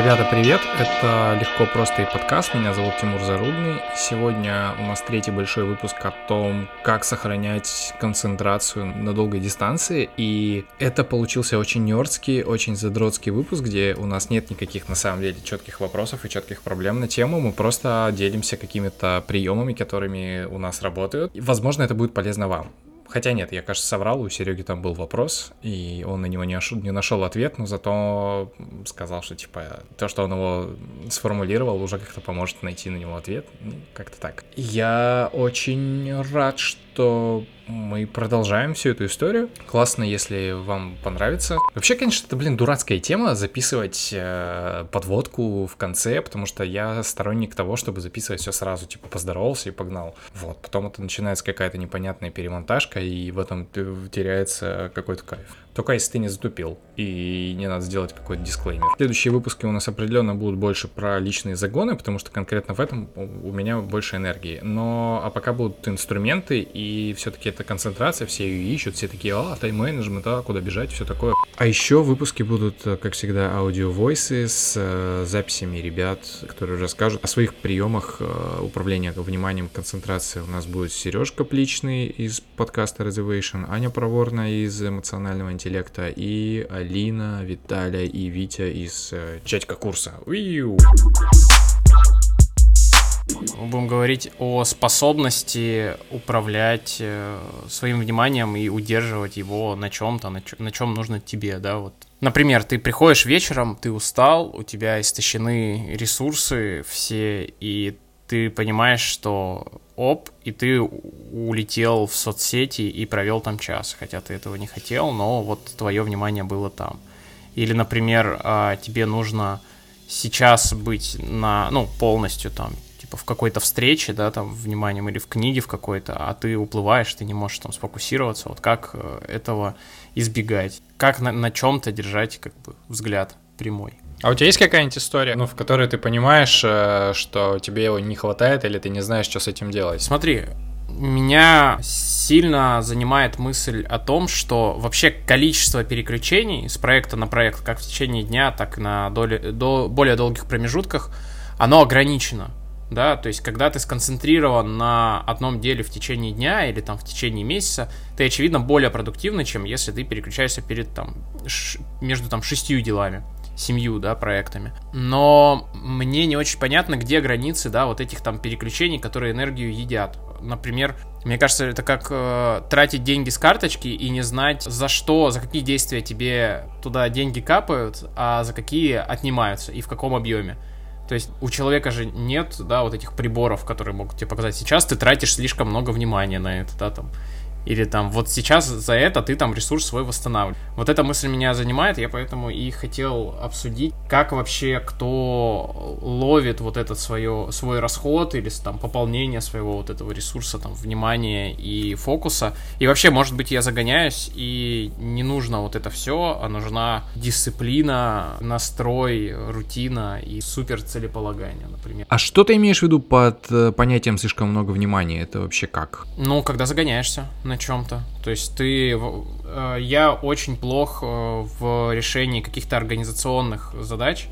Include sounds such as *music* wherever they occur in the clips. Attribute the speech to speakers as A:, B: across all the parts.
A: Ребята, привет! Это «Легко, просто» и подкаст. Меня зовут Тимур Зарудный. Сегодня у нас третий большой выпуск о том, как сохранять концентрацию на долгой дистанции. И это получился очень нердский, очень задротский выпуск, где у нас нет никаких, на самом деле, четких вопросов и четких проблем на тему. Мы просто делимся какими-то приемами, которыми у нас работают. И, возможно, это будет полезно вам. Хотя нет, я, кажется, соврал, у Сереги там был вопрос, и он на него не, ошиб, не нашел ответ, но зато сказал, что, типа, то, что он его сформулировал, уже как-то поможет найти на него ответ. Ну, как-то так. Я очень рад, что мы продолжаем всю эту историю. Классно, если вам понравится. Вообще, конечно, это, блин, дурацкая тема записывать э, подводку в конце, потому что я сторонник того, чтобы записывать все сразу, типа поздоровался и погнал. Вот, потом это начинается какая-то непонятная перемонтажка, и в этом теряется какой-то кайф. Только если ты не затупил, и не надо сделать какой-то дисклеймер. Следующие выпуски у нас определенно будут больше про личные загоны, потому что конкретно в этом у меня больше энергии. Но, а пока будут инструменты, и все-таки это концентрация, все ее ищут, все такие, а, тайм-менеджмент, а, куда бежать, все такое. А еще выпуски будут, как всегда, аудио-войсы с э, записями ребят, которые расскажут о своих приемах э, управления вниманием, концентрации. У нас будет Сережка Пличный из подкаста Reservation, Аня Проворная из эмоционального интеллекта и Алина, Виталия и Витя из э, чатика курса. Уиу.
B: Будем говорить о способности управлять э, своим вниманием и удерживать его на чем-то, на, на чем нужно тебе, да, вот. Например, ты приходишь вечером, ты устал, у тебя истощены ресурсы все, и ты понимаешь, что оп, и ты улетел в соцсети и провел там час, хотя ты этого не хотел, но вот твое внимание было там. Или, например, а, тебе нужно сейчас быть на, ну, полностью там типа в какой-то встрече, да, там, вниманием, или в книге в какой-то, а ты уплываешь, ты не можешь там сфокусироваться, вот как э, этого избегать? Как на, на чем-то держать, как бы, взгляд прямой?
A: А у тебя есть какая-нибудь история, ну, в которой ты понимаешь, э, что тебе его не хватает, или ты не знаешь, что с этим делать?
B: Смотри, меня сильно занимает мысль о том, что вообще количество переключений с проекта на проект, как в течение дня, так и на доли, до более долгих промежутках, оно ограничено. Да, то есть когда ты сконцентрирован на одном деле в течение дня или там в течение месяца, ты, очевидно, более продуктивный, чем если ты переключаешься перед там ш- между там шестью делами семью, да, проектами. Но мне не очень понятно, где границы, да, вот этих там переключений, которые энергию едят. Например, мне кажется, это как э, тратить деньги с карточки и не знать, за что, за какие действия тебе туда деньги капают, а за какие отнимаются и в каком объеме. То есть у человека же нет, да, вот этих приборов, которые могут тебе показать. Сейчас ты тратишь слишком много внимания на это, да, там. Или там, вот сейчас за это ты там ресурс свой восстанавливаешь. Вот эта мысль меня занимает, я поэтому и хотел обсудить, как вообще кто ловит вот этот свое, свой расход или там пополнение своего вот этого ресурса, там, внимания и фокуса. И вообще, может быть, я загоняюсь, и не нужно вот это все, а нужна дисциплина, настрой, рутина и супер целеполагание, например.
A: А что ты имеешь в виду под э, понятием слишком много внимания? Это вообще как?
B: Ну, когда загоняешься на чем-то. То есть ты... Э, я очень плох э, в решении каких-то организационных задач.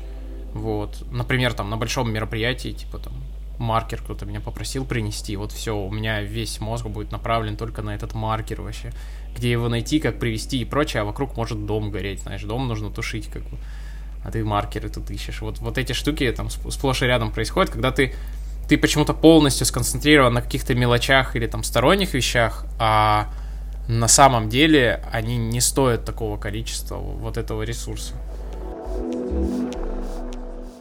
B: Вот. Например, там на большом мероприятии, типа там маркер кто-то меня попросил принести, вот все, у меня весь мозг будет направлен только на этот маркер вообще. Где его найти, как привести и прочее, а вокруг может дом гореть, знаешь, дом нужно тушить как бы. А ты маркеры тут ищешь. Вот, вот эти штуки там сплошь и рядом происходят, когда ты ты почему-то полностью сконцентрирован на каких-то мелочах или там сторонних вещах, а на самом деле они не стоят такого количества вот этого ресурса.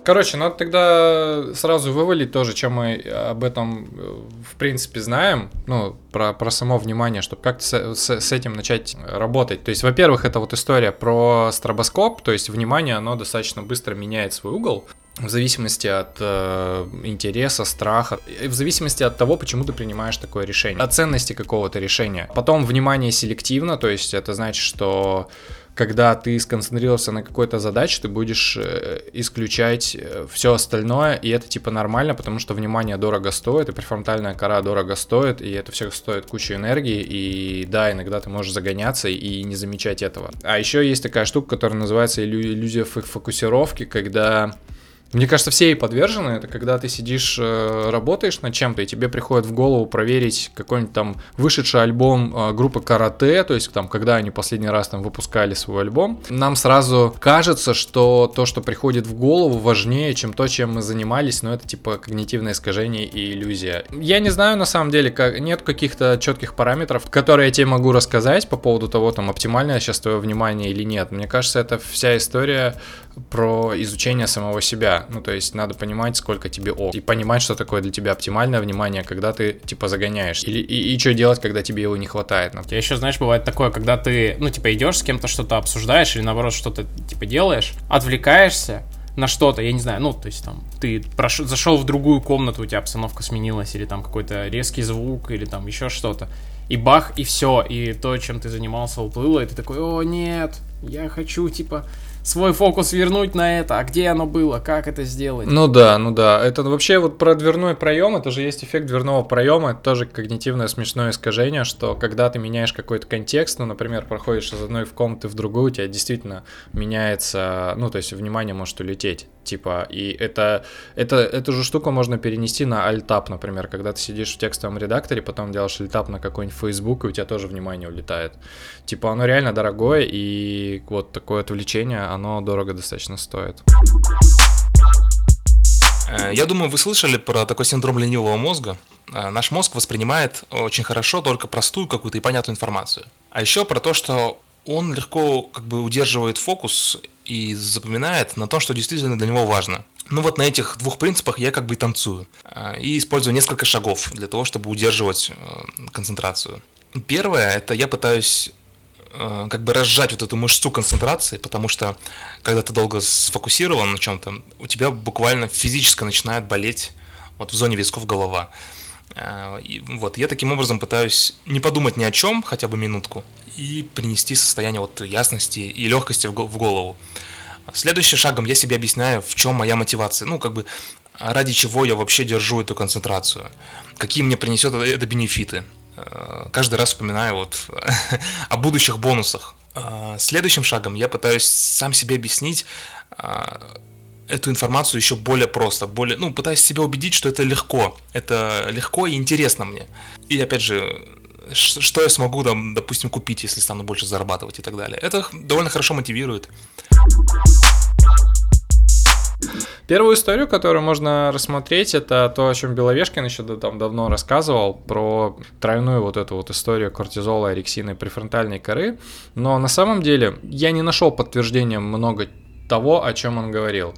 A: Короче, надо тогда сразу вывалить тоже, чем мы об этом э, в принципе знаем, ну, про, про само внимание, чтобы как-то с, с, с этим начать работать. То есть, во-первых, это вот история про стробоскоп, то есть внимание, оно достаточно быстро меняет свой угол в зависимости от э, интереса, страха, в зависимости от того, почему ты принимаешь такое решение, от ценности какого-то решения. Потом внимание селективно, то есть это значит, что когда ты сконцентрировался на какой-то задаче, ты будешь э, исключать э, все остальное, и это типа нормально, потому что внимание дорого стоит, и префронтальная кора дорого стоит, и это все стоит кучу энергии, и да, иногда ты можешь загоняться и не замечать этого. А еще есть такая штука, которая называется иллюзия фокусировки, когда Мне кажется, все ей подвержены. Это когда ты сидишь, э, работаешь над чем-то, и тебе приходит в голову проверить какой-нибудь там вышедший альбом э, группы Карате, то есть там, когда они последний раз там выпускали свой альбом. Нам сразу кажется, что то, что приходит в голову, важнее, чем то, чем мы занимались, но это типа когнитивное искажение и иллюзия. Я не знаю на самом деле, как нет каких-то четких параметров, которые я тебе могу рассказать по поводу того, там оптимальное сейчас твое внимание или нет. Мне кажется, это вся история про изучение самого себя. Ну, то есть надо понимать, сколько тебе ок. И понимать, что такое для тебя оптимальное внимание, когда ты, типа, загоняешь. Или, и, и что делать, когда тебе его не хватает.
B: Я еще, знаешь, бывает такое, когда ты, ну, типа, идешь с кем-то что-то обсуждаешь, или наоборот, что-то, типа, делаешь, отвлекаешься, на что-то, я не знаю, ну, то есть там, ты прош... зашел в другую комнату, у тебя обстановка сменилась, или там какой-то резкий звук, или там еще что-то, и бах, и все, и то, чем ты занимался, уплыло, и ты такой, о, нет, я хочу, типа, свой фокус вернуть на это, а где оно было, как это сделать.
A: Ну да, ну да. Это вообще вот про дверной проем, это же есть эффект дверного проема, это тоже когнитивное смешное искажение, что когда ты меняешь какой-то контекст, ну, например, проходишь из одной в комнаты в другую, у тебя действительно меняется, ну, то есть внимание может улететь типа, и это, это, эту же штуку можно перенести на альтап, например, когда ты сидишь в текстовом редакторе, потом делаешь альтап на какой-нибудь Facebook, и у тебя тоже внимание улетает. Типа, оно реально дорогое, и вот такое отвлечение, оно дорого достаточно стоит.
C: Э, я думаю, вы слышали про такой синдром ленивого мозга. Э, наш мозг воспринимает очень хорошо только простую какую-то и понятную информацию. А еще про то, что он легко как бы удерживает фокус и запоминает на то, что действительно для него важно. Ну вот на этих двух принципах я как бы и танцую. А, и использую несколько шагов для того, чтобы удерживать э, концентрацию. Первое, это я пытаюсь э, как бы разжать вот эту мышцу концентрации, потому что когда ты долго сфокусирован на чем-то, у тебя буквально физически начинает болеть вот в зоне висков голова. Э, и вот я таким образом пытаюсь не подумать ни о чем, хотя бы минутку, и принести состояние вот ясности и легкости в голову. Следующим шагом я себе объясняю, в чем моя мотивация. Ну, как бы, ради чего я вообще держу эту концентрацию. Какие мне принесет это бенефиты. Э, каждый раз вспоминаю вот *laughs* о будущих бонусах. Э, следующим шагом я пытаюсь сам себе объяснить э, эту информацию еще более просто, более, ну, пытаюсь себя убедить, что это легко, это легко и интересно мне. И опять же, что я смогу, там, допустим, купить, если стану больше зарабатывать и так далее. Это довольно хорошо мотивирует.
A: Первую историю, которую можно рассмотреть, это то, о чем Беловешкин еще там давно рассказывал, про тройную вот эту вот историю кортизола, орексина и префронтальной коры. Но на самом деле я не нашел подтверждения много того, о чем он говорил.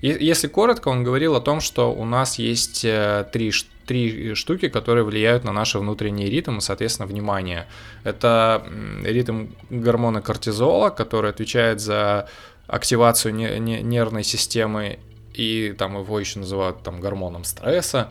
A: Если коротко, он говорил о том, что у нас есть э, три, три штуки, которые влияют на наши внутренние ритмы, соответственно, внимание. Это ритм гормона кортизола, который отвечает за активацию нервной системы, и там его еще называют там гормоном стресса.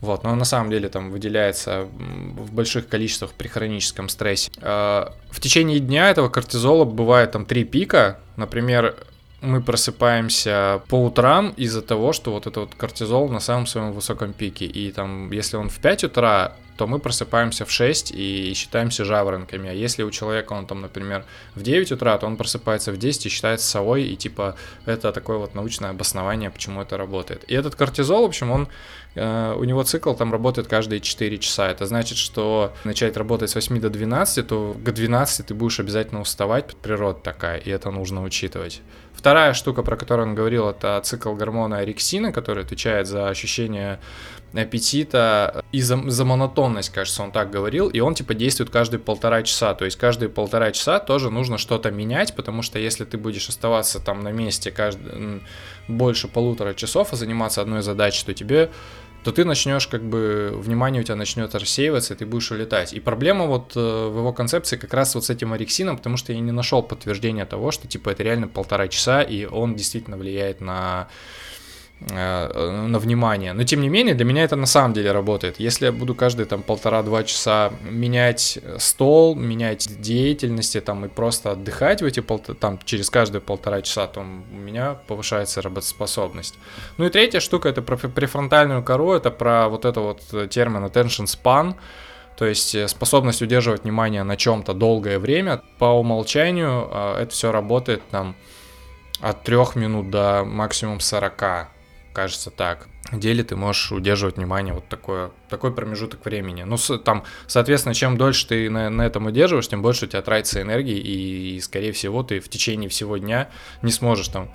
A: Вот, но на самом деле там выделяется в больших количествах при хроническом стрессе. Э, в течение дня этого кортизола бывает там три пика. Например, мы просыпаемся по утрам из-за того, что вот этот вот кортизол на самом своем высоком пике. И там, если он в 5 утра, то мы просыпаемся в 6 и считаемся жаворонками. А если у человека он там, например, в 9 утра, то он просыпается в 10 и считается совой, и типа это такое вот научное обоснование, почему это работает. И этот кортизол, в общем, он э, у него цикл там работает каждые 4 часа. Это значит, что начать работать с 8 до 12, то к 12 ты будешь обязательно уставать, природа такая, и это нужно учитывать. Вторая штука, про которую он говорил, это цикл гормона орексина, который отвечает за ощущение аппетита и за, за монотонность, кажется, он так говорил, и он типа действует каждые полтора часа, то есть каждые полтора часа тоже нужно что-то менять, потому что если ты будешь оставаться там на месте каждый, больше полутора часов и заниматься одной задачей, то тебе то ты начнешь как бы, внимание у тебя начнет рассеиваться, и ты будешь улетать. И проблема вот э, в его концепции как раз вот с этим орексином, потому что я не нашел подтверждения того, что типа это реально полтора часа, и он действительно влияет на на внимание. Но тем не менее, для меня это на самом деле работает. Если я буду каждые там полтора-два часа менять стол, менять деятельности там и просто отдыхать в эти пол там через каждые полтора часа, то у меня повышается работоспособность. Ну и третья штука это про префронтальную кору, это про вот это вот термин attention span. То есть э, способность удерживать внимание на чем-то долгое время. По умолчанию э, это все работает там от трех минут до максимум 40 кажется так. В деле ты можешь удерживать внимание вот такое, такой промежуток времени. Ну, с, там, соответственно, чем дольше ты на, на этом удерживаешь, тем больше у тебя тратится энергии, и, и, скорее всего, ты в течение всего дня не сможешь там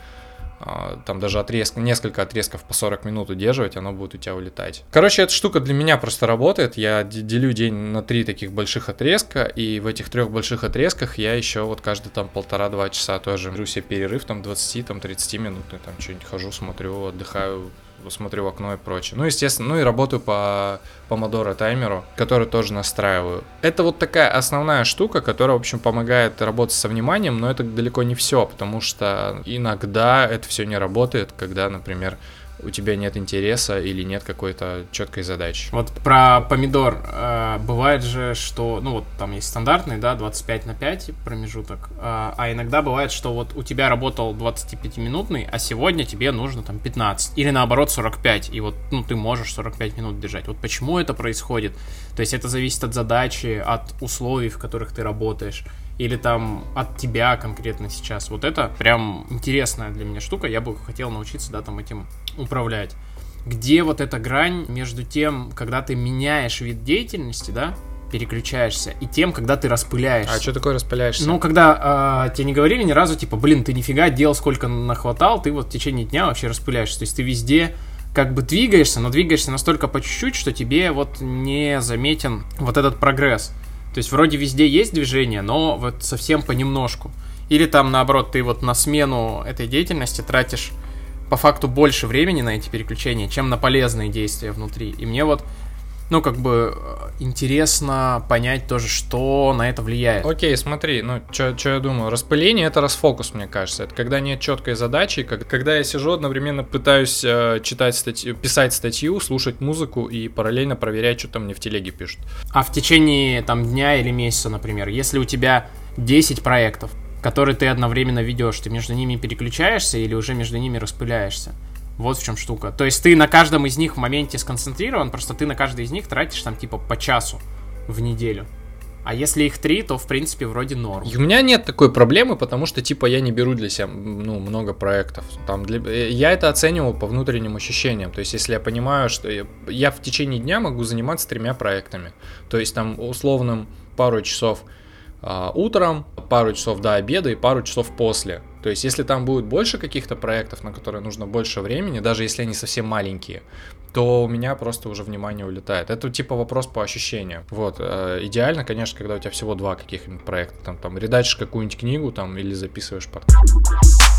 A: там даже отрезк, несколько отрезков по 40 минут удерживать, оно будет у тебя улетать. Короче, эта штука для меня просто работает. Я делю день на три таких больших отрезка, и в этих трех больших отрезках я еще вот каждый там полтора-два часа тоже беру себе перерыв, там 20-30 там, 30 минут, и там что-нибудь хожу, смотрю, отдыхаю, смотрю в окно и прочее. Ну, естественно, ну и работаю по помодоро таймеру, который тоже настраиваю. Это вот такая основная штука, которая, в общем, помогает работать со вниманием, но это далеко не все, потому что иногда это все не работает, когда, например, у тебя нет интереса или нет какой-то четкой задачи.
B: Вот про помидор. Э, бывает же, что, ну вот там есть стандартный, да, 25 на 5 промежуток, э, а иногда бывает, что вот у тебя работал 25-минутный, а сегодня тебе нужно там 15. Или наоборот 45, и вот, ну, ты можешь 45 минут держать. Вот почему это происходит? То есть это зависит от задачи, от условий, в которых ты работаешь или там от тебя конкретно сейчас. Вот это прям интересная для меня штука, я бы хотел научиться, да, там этим управлять. Где вот эта грань между тем, когда ты меняешь вид деятельности, да, переключаешься, и тем, когда ты распыляешься.
A: А что такое распыляешься?
B: Ну, когда э, тебе не говорили ни разу, типа, блин, ты нифига дел сколько нахватал, ты вот в течение дня вообще распыляешься. То есть ты везде как бы двигаешься, но двигаешься настолько по чуть-чуть, что тебе вот не заметен вот этот прогресс. То есть вроде везде есть движение, но вот совсем понемножку. Или там наоборот, ты вот на смену этой деятельности тратишь по факту больше времени на эти переключения, чем на полезные действия внутри. И мне вот ну, как бы интересно понять тоже, что на это влияет.
A: Окей, смотри, ну, что я думаю, распыление это расфокус, мне кажется. Это когда нет четкой задачи, как, когда я сижу одновременно пытаюсь э, читать статью, писать статью, слушать музыку и параллельно проверять, что там мне в телеге пишут.
B: А в течение там дня или месяца, например, если у тебя 10 проектов, которые ты одновременно ведешь, ты между ними переключаешься или уже между ними распыляешься? Вот в чем штука. То есть ты на каждом из них в моменте сконцентрирован, просто ты на каждый из них тратишь там типа по часу в неделю. А если их три, то в принципе вроде норм.
A: И у меня нет такой проблемы, потому что типа я не беру для себя ну много проектов. Там для... Э, я это оценивал по внутренним ощущениям. То есть если я понимаю, что я, я в течение дня могу заниматься тремя проектами, то есть там условным пару часов а, утром, пару часов до обеда и пару часов после. То есть, если там будет больше каких-то проектов, на которые нужно больше времени, даже если они совсем маленькие, то у меня просто уже внимание улетает. Это типа вопрос по ощущениям. Вот, э, идеально, конечно, когда у тебя всего два каких-нибудь проекта, там, там, редачишь какую-нибудь книгу, там, или записываешь подкаст.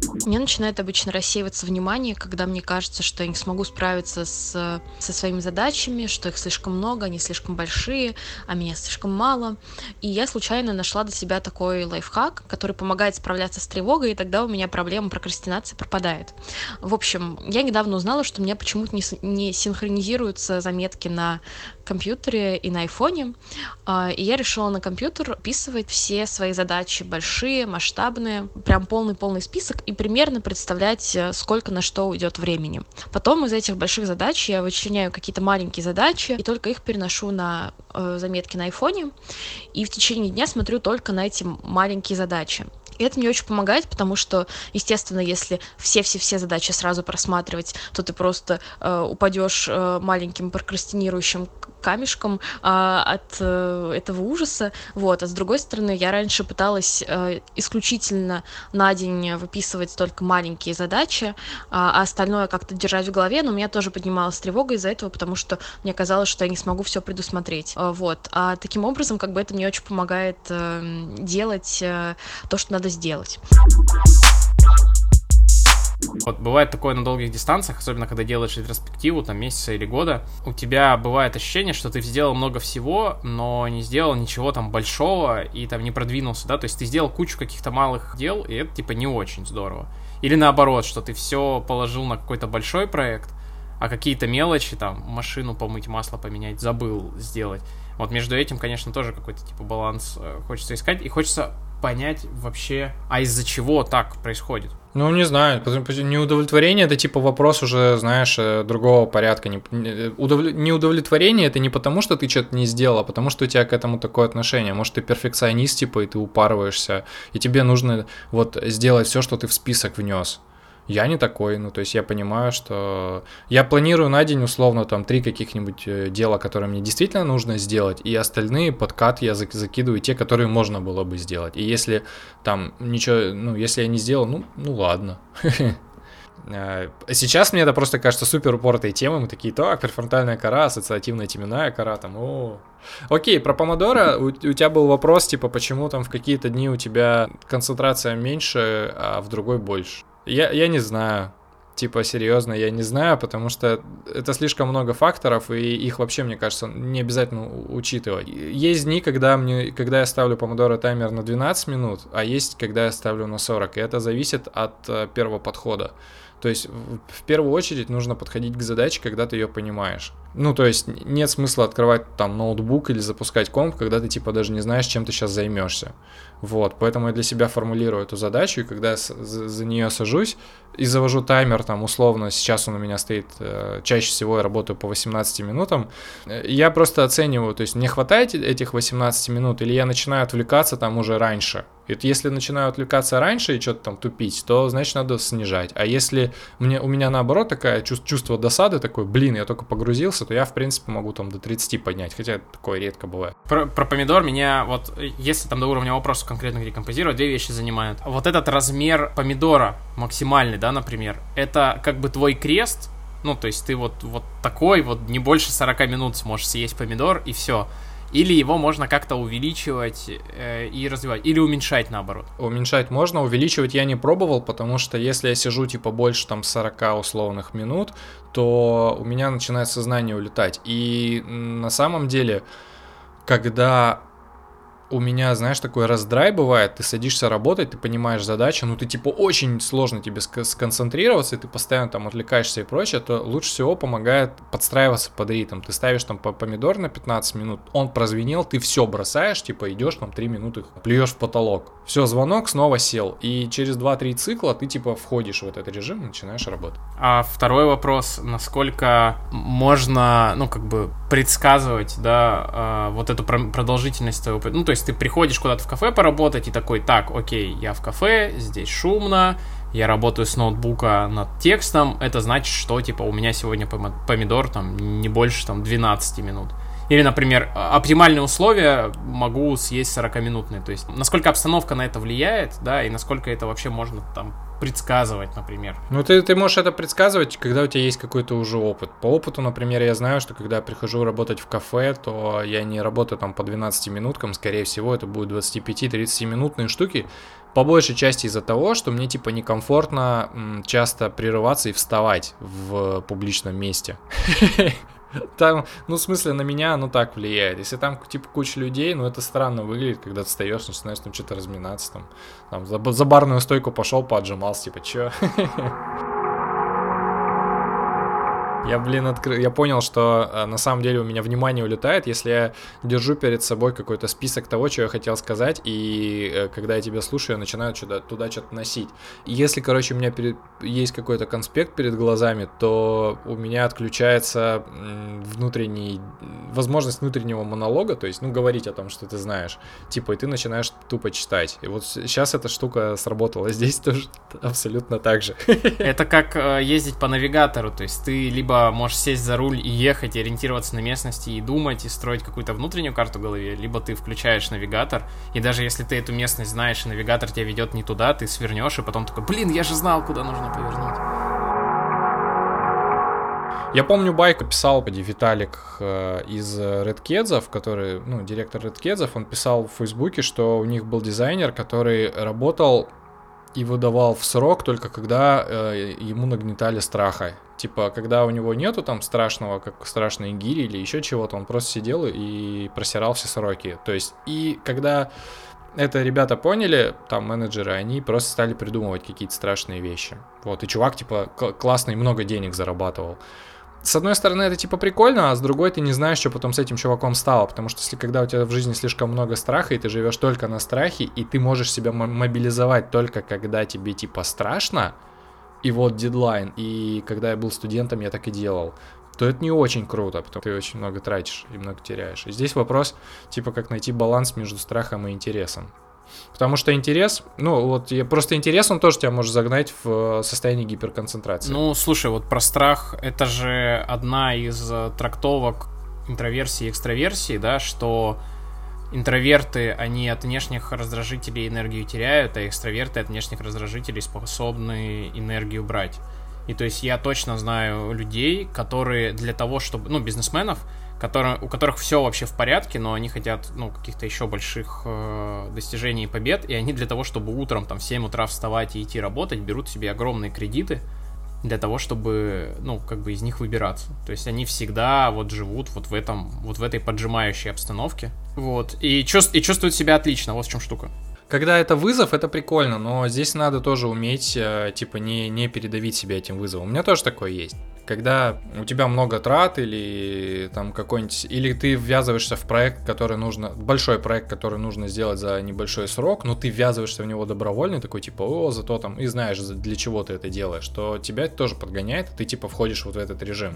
D: Мне начинает обычно рассеиваться внимание, когда мне кажется, что я не смогу справиться с, со своими задачами, что их слишком много, они слишком большие, а меня слишком мало. И я случайно нашла для себя такой лайфхак, который помогает справляться с тревогой, и тогда у меня проблема прокрастинации пропадает. В общем, я недавно узнала, что у меня почему-то не, не синхронизируются заметки на компьютере и на айфоне. А, и я решила на компьютер описывать все свои задачи, большие, масштабные, прям полный-полный список, и примерно представлять, э, сколько на что уйдет времени. Потом из этих больших задач я вычленяю какие-то маленькие задачи, и только их переношу на э, заметки на айфоне, и в течение дня смотрю только на эти маленькие задачи. И это мне очень помогает, потому что, естественно, если все-все-все задачи сразу просматривать, то ты просто э, упадешь э, маленьким прокрастинирующим камешком э, от э, этого ужаса. Вот. А с другой стороны, я раньше пыталась э, исключительно на день выписывать только маленькие задачи, а остальное как-то держать в голове, но у меня тоже поднималась тревога из-за этого, потому что мне казалось, что я не смогу все предусмотреть. Э, вот. А таким образом, как бы это мне очень помогает э, делать э, то, что надо сделать.
B: Вот бывает такое на долгих дистанциях, особенно когда делаешь ретроспективу, там, месяца или года, у тебя бывает ощущение, что ты сделал много всего, но не сделал ничего там большого и там не продвинулся, да, то есть ты сделал кучу каких-то малых дел, и это типа не очень здорово. Или наоборот, что ты все положил на какой-то большой проект, а какие-то мелочи, там, машину помыть, масло поменять, забыл сделать. Вот между этим, конечно, тоже какой-то типа баланс э, хочется искать, и хочется понять вообще, а из-за чего так происходит.
A: Ну, не знаю, неудовлетворение это типа вопрос уже, знаешь, э, другого порядка. Неудовлетворение это не потому, что ты что-то не сделал, а потому, что у тебя к этому такое отношение. Может, ты перфекционист, типа, и ты упарываешься, и тебе нужно вот сделать все, что ты в список внес. Я не такой, ну, то есть я понимаю, что я планирую на день условно там три каких-нибудь э, дела, которые мне действительно нужно сделать, и остальные подкат я закидываю те, которые можно было бы сделать. И если там ничего, ну, если я не сделал, ну, ну ладно. Э, *laughs* сейчас мне это просто кажется супер упортой темой. Мы такие, так, префронтальная кора, ассоциативная теменная кора, там, о. Окей, про помодоро у, у тебя был вопрос, типа, почему там в какие-то дни у тебя концентрация меньше, а в другой больше. Я, я не знаю. Типа, серьезно, я не знаю, потому что это слишком много факторов, и их вообще, мне кажется, не обязательно учитывать. Есть дни, когда, мне, когда я ставлю помодоро таймер на 12 минут, а есть, когда я ставлю на 40, и это зависит от э, первого подхода. То есть в первую очередь нужно подходить к задаче, когда ты ее понимаешь. Ну, то есть нет смысла открывать там ноутбук или запускать комп, когда ты типа даже не знаешь, чем ты сейчас займешься. Вот, поэтому я для себя формулирую эту задачу, и когда я за, за нее сажусь и завожу таймер, там, условно, сейчас он у меня стоит, э, чаще всего я работаю по 18 минутам, э, я просто оцениваю, то есть мне хватает этих 18 минут, или я начинаю отвлекаться там уже раньше. И если начинаю отвлекаться раньше и что-то там тупить, то значит надо снижать. А если мне, у меня наоборот такое чувство, досады, такой, блин, я только погрузился, то я в принципе могу там до 30 поднять, хотя такое редко бывает.
B: Про, про помидор меня вот, если там до уровня вопроса конкретно декомпозировать, две вещи занимают. Вот этот размер помидора максимальный, да, например, это как бы твой крест, ну, то есть ты вот, вот такой, вот не больше 40 минут сможешь съесть помидор, и все. Или его можно как-то увеличивать э, и развивать, или уменьшать наоборот.
A: Уменьшать можно, увеличивать я не пробовал, потому что если я сижу типа больше там 40 условных минут, то у меня начинает сознание улетать. И на самом деле, когда у меня, знаешь, такой раздрай бывает, ты садишься работать, ты понимаешь задачу, ну ты типа очень сложно тебе сконцентрироваться, и ты постоянно там отвлекаешься и прочее, то лучше всего помогает подстраиваться под ритм. Ты ставишь там помидор на 15 минут, он прозвенел, ты все бросаешь, типа идешь там 3 минуты, плюешь в потолок. Все, звонок, снова сел. И через 2-3 цикла ты типа входишь в этот режим начинаешь работать.
B: А второй вопрос, насколько можно, ну как бы предсказывать, да, а, вот эту продолжительность ну то есть есть ты приходишь куда-то в кафе поработать и такой, так, окей, я в кафе, здесь шумно, я работаю с ноутбука над текстом, это значит, что, типа, у меня сегодня помидор там не больше там 12 минут. Или, например, оптимальные условия могу съесть 40-минутные. То есть, насколько обстановка на это влияет, да, и насколько это вообще можно там предсказывать, например.
A: Ну, ты, ты можешь это предсказывать, когда у тебя есть какой-то уже опыт. По опыту, например, я знаю, что когда я прихожу работать в кафе, то я не работаю там по 12 минуткам, скорее всего, это будут 25-30 минутные штуки, по большей части из-за того, что мне типа некомфортно часто прерываться и вставать в публичном месте. *laughs* Там, ну, в смысле, на меня оно так влияет. Если там, типа, куча людей, ну, это странно выглядит, когда ты встаешь, начинаешь там что-то разминаться, там, там за, за барную стойку пошел, поджимался, типа, чё? *laughs* Я, блин, открыл, я понял, что э, на самом деле у меня внимание улетает, если я держу перед собой какой-то список того, что я хотел сказать, и э, когда я тебя слушаю, я начинаю туда, туда что-то носить. Если, короче, у меня перед, есть какой-то конспект перед глазами, то у меня отключается внутренний, возможность внутреннего монолога, то есть, ну, говорить о том, что ты знаешь, типа, и ты начинаешь тупо читать. И вот сейчас эта штука сработала, *laughs* здесь тоже абсолютно так же.
B: Это как э, ездить по навигатору, то есть ты либо можешь сесть за руль и ехать, и ориентироваться на местности, и думать, и строить какую-то внутреннюю карту в голове, либо ты включаешь навигатор, и даже если ты эту местность знаешь, и навигатор тебя ведет не туда, ты свернешь, и потом такой, блин, я же знал, куда нужно повернуть.
A: Я помню, байку писал Виталик э, из Kids, который, ну, директор Kids, он писал в Фейсбуке, что у них был дизайнер, который работал и выдавал в срок только когда э, ему нагнетали страха. Типа, когда у него нету там страшного, как страшные гири или еще чего-то, он просто сидел и просирал все сроки. То есть, и когда это ребята поняли, там менеджеры, они просто стали придумывать какие-то страшные вещи. Вот, и чувак, типа, классно и много денег зарабатывал с одной стороны, это типа прикольно, а с другой ты не знаешь, что потом с этим чуваком стало. Потому что если когда у тебя в жизни слишком много страха, и ты живешь только на страхе, и ты можешь себя мобилизовать только когда тебе типа страшно, и вот дедлайн, и когда я был студентом, я так и делал, то это не очень круто, потому что ты очень много тратишь и много теряешь. И здесь вопрос, типа, как найти баланс между страхом и интересом. Потому что интерес, ну вот просто интерес, он тоже тебя может загнать в состояние гиперконцентрации.
B: Ну, слушай, вот про страх, это же одна из э, трактовок интроверсии и экстраверсии, да, что интроверты, они от внешних раздражителей энергию теряют, а экстраверты от внешних раздражителей способны энергию брать. И то есть я точно знаю людей, которые для того, чтобы, ну, бизнесменов, которые, у которых все вообще в порядке, но они хотят, ну, каких-то еще больших э, достижений и побед, и они для того, чтобы утром там в 7 утра вставать и идти работать, берут себе огромные кредиты для того, чтобы, ну, как бы из них выбираться. То есть они всегда вот живут вот в этом, вот в этой поджимающей обстановке, вот, и, чувств, и чувствуют себя отлично, вот в чем штука.
A: Когда это вызов, это прикольно, но здесь надо тоже уметь, э, типа, не, не передавить себя этим вызовом. У меня тоже такое есть. Когда у тебя много трат или там какой-нибудь... Или ты ввязываешься в проект, который нужно... Большой проект, который нужно сделать за небольшой срок, но ты ввязываешься в него добровольно, такой типа, о, зато там... И знаешь, для чего ты это делаешь, то тебя это тоже подгоняет, ты типа входишь вот в этот режим.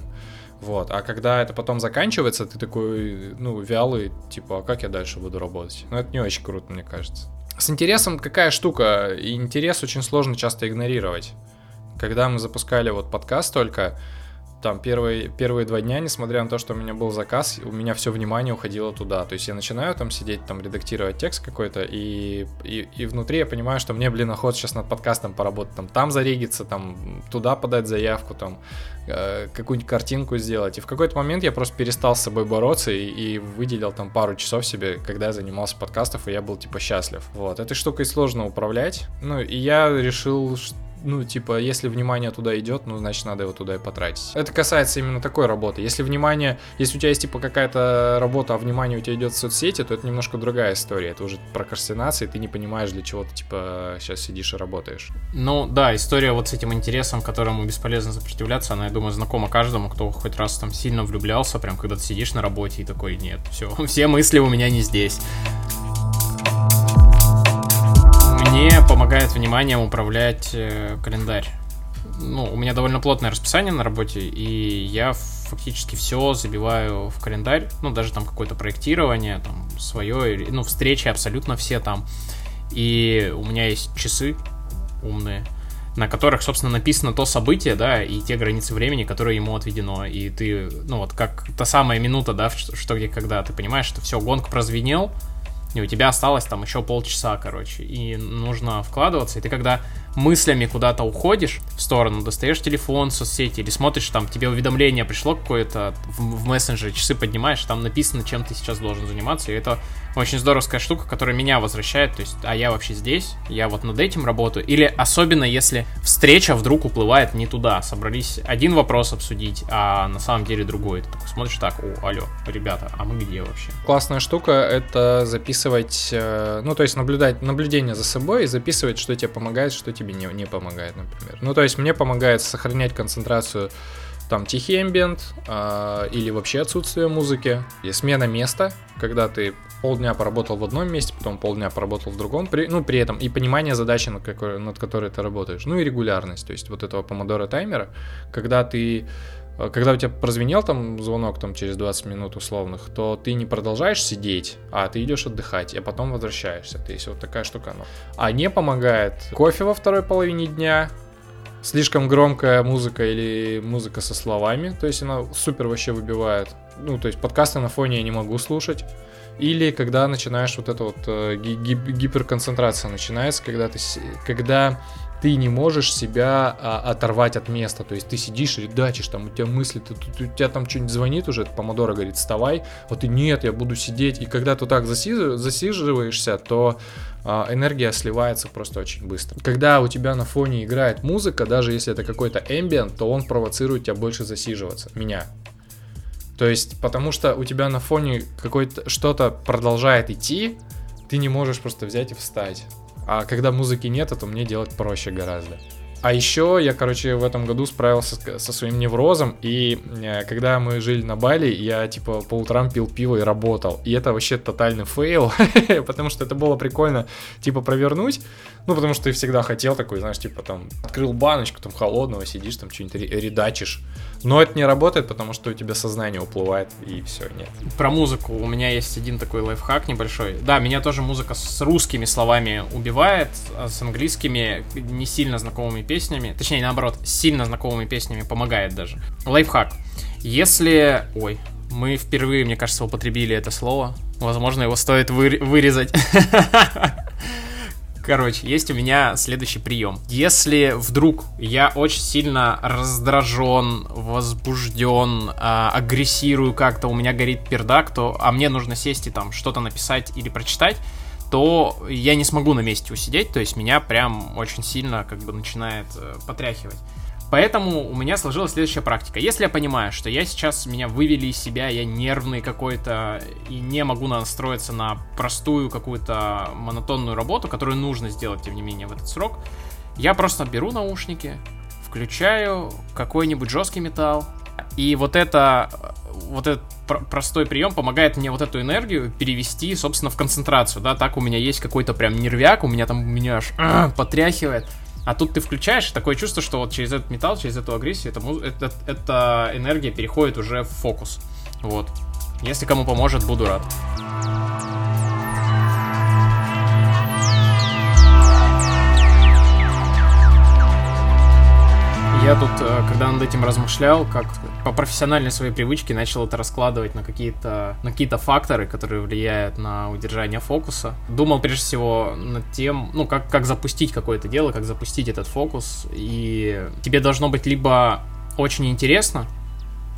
A: Вот. А когда это потом заканчивается, ты такой, ну, вялый, типа, а как я дальше буду работать? Ну, это не очень круто, мне кажется. С интересом какая штука? Интерес очень сложно часто игнорировать. Когда мы запускали вот подкаст только, там первые, первые два дня, несмотря на то, что у меня был заказ, у меня все внимание уходило туда. То есть я начинаю там сидеть, там редактировать текст какой-то, и, и, и внутри я понимаю, что мне, блин, охота сейчас над подкастом поработать, там, там зарегиться, там, туда подать заявку, там, э, какую-нибудь картинку сделать. И в какой-то момент я просто перестал с собой бороться и, и выделил там пару часов себе, когда я занимался подкастов, и я был, типа, счастлив. Вот, этой штукой сложно управлять. Ну, и я решил, что ну, типа, если внимание туда идет, ну, значит, надо его туда и потратить. Это касается именно такой работы. Если внимание, если у тебя есть, типа, какая-то работа, а внимание у тебя идет в соцсети, то это немножко другая история. Это уже прокрастинация, и ты не понимаешь, для чего ты, типа, сейчас сидишь и работаешь.
B: Ну, да, история вот с этим интересом, которому бесполезно сопротивляться, она, я думаю, знакома каждому, кто хоть раз там сильно влюблялся, прям когда ты сидишь на работе и такой, нет, все, *laughs* все мысли у меня не здесь. Мне помогает вниманием управлять э, календарь. Ну, у меня довольно плотное расписание на работе, и я фактически все забиваю в календарь. Ну, даже там какое-то проектирование, там, свое, ну, встречи абсолютно все там. И у меня есть часы умные, на которых, собственно, написано то событие, да, и те границы времени, которые ему отведено. И ты, ну, вот как та самая минута, да, что, где, когда ты понимаешь, что все, гонг прозвенел, и у тебя осталось там еще полчаса, короче, и нужно вкладываться, и ты когда мыслями куда-то уходишь в сторону, достаешь телефон, соцсети или смотришь, там тебе уведомление пришло какое-то в, в мессенджере, часы поднимаешь, там написано, чем ты сейчас должен заниматься, и это очень здоровская штука, которая меня возвращает, то есть, а я вообще здесь, я вот над этим работаю, или особенно если встреча вдруг уплывает не туда, собрались один вопрос обсудить, а на самом деле другой, ты такой смотришь так, о, алло, ребята, а мы где вообще?
A: Классная штука это записывать, э, ну то есть наблюдать, наблюдение за собой и записывать, что тебе помогает, что тебе тебе не, не помогает, например. Ну, то есть мне помогает сохранять концентрацию там тихий эмбиент э, или вообще отсутствие музыки. И смена места, когда ты полдня поработал в одном месте, потом полдня поработал в другом, при, ну, при этом и понимание задачи, над, какой, над которой ты работаешь, ну и регулярность, то есть вот этого помодора таймера, когда ты когда у тебя прозвенел там звонок там через 20 минут условных, то ты не продолжаешь сидеть, а ты идешь отдыхать, а потом возвращаешься. То есть вот такая штука. Ну. А не помогает кофе во второй половине дня, слишком громкая музыка или музыка со словами, то есть она супер вообще выбивает. Ну, то есть подкасты на фоне я не могу слушать. Или когда начинаешь вот это вот э, гиперконцентрация начинается, когда ты, когда ты не можешь себя а, оторвать от места. То есть ты сидишь, редачишь, там у тебя мысли, ты, ты, у тебя там что-нибудь звонит уже, помодора говорит, вставай, вот ты нет, я буду сидеть. И когда ты так засиживаешься, то а, энергия сливается просто очень быстро. Когда у тебя на фоне играет музыка, даже если это какой-то ambient, то он провоцирует тебя больше засиживаться. Меня. То есть, потому что у тебя на фоне какой-то что-то продолжает идти, ты не можешь просто взять и встать. А когда музыки нет, то мне делать проще гораздо. А еще я, короче, в этом году справился со своим неврозом, и э, когда мы жили на Бали, я, типа, по утрам пил пиво и работал. И это вообще тотальный фейл, *laughs* потому что это было прикольно, типа, провернуть. Ну, потому что ты всегда хотел такой, знаешь, типа, там, открыл баночку, там, холодного, сидишь, там, что-нибудь редачишь. Но это не работает, потому что у тебя сознание уплывает, и все, нет.
B: Про музыку у меня есть один такой лайфхак небольшой. Да, меня тоже музыка с русскими словами убивает, а с английскими не сильно знакомыми песнями, точнее, наоборот, сильно знакомыми песнями помогает даже. Лайфхак. Если... Ой, мы впервые, мне кажется, употребили это слово. Возможно, его стоит вы... вырезать. *laughs* Короче, есть у меня следующий прием. Если вдруг я очень сильно раздражен, возбужден, э, агрессирую как-то, у меня горит пердак, то, а мне нужно сесть и там что-то написать или прочитать, то я не смогу на месте усидеть, то есть меня прям очень сильно как бы начинает э, потряхивать. Поэтому у меня сложилась следующая практика. Если я понимаю, что я сейчас меня вывели из себя, я нервный какой-то и не могу настроиться на простую какую-то монотонную работу, которую нужно сделать, тем не менее, в этот срок, я просто беру наушники, включаю какой-нибудь жесткий металл, и вот это, вот этот простой прием помогает мне вот эту энергию перевести, собственно, в концентрацию, да, так у меня есть какой-то прям нервяк, у меня там, меня аж а, потряхивает, а тут ты включаешь, такое чувство, что вот через этот металл, через эту агрессию, это, это, эта энергия переходит уже в фокус. Вот. Если кому поможет, буду рад. Я тут, э, когда над этим размышлял, как по профессиональной своей привычке начал это раскладывать на какие-то на какие-то факторы, которые влияют на удержание фокуса. Думал прежде всего над тем, ну, как, как запустить какое-то дело, как запустить этот фокус. И тебе должно быть либо очень интересно,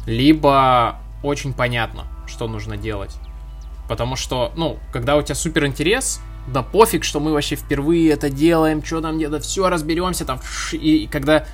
B: либо очень понятно, что нужно делать. Потому что, ну, когда у тебя супер интерес, да пофиг, что мы вообще впервые это делаем, что там где-то, все разберемся там. И, и когда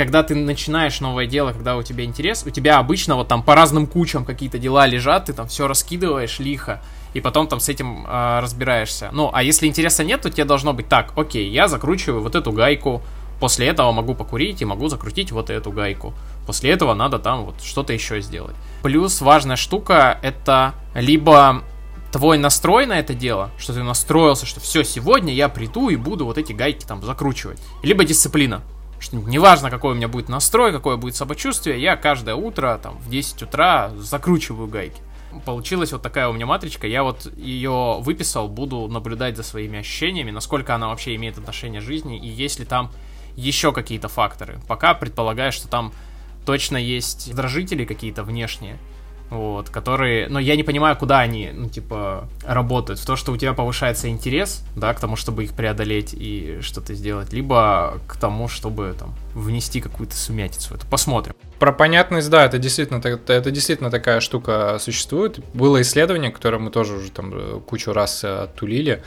B: когда ты начинаешь новое дело, когда у тебя интерес, у тебя обычно вот там по разным кучам какие-то дела лежат, ты там все раскидываешь лихо, и потом там с этим э, разбираешься. Ну, а если интереса нет, то тебе должно быть так, окей, я закручиваю вот эту гайку, после этого могу покурить и могу закрутить вот эту гайку. После этого надо там вот что-то еще сделать. Плюс важная штука это либо твой настрой на это дело, что ты настроился, что все, сегодня я приду и буду вот эти гайки там закручивать. Либо дисциплина что неважно, какой у меня будет настрой, какое будет самочувствие, я каждое утро, там, в 10 утра закручиваю гайки. Получилась вот такая у меня матричка, я вот ее выписал, буду наблюдать за своими ощущениями, насколько она вообще имеет отношение к жизни, и есть ли там еще какие-то факторы. Пока предполагаю, что там точно есть раздражители какие-то внешние, вот, которые, но я не понимаю, куда они, ну, типа, работают. В то, что у тебя повышается интерес, да, к тому, чтобы их преодолеть и что-то сделать, либо к тому, чтобы, там, внести какую-то сумятицу. Это посмотрим.
A: Про понятность, да, это действительно, это, это действительно такая штука существует. Было исследование, которое мы тоже уже там э, кучу раз э, оттулили,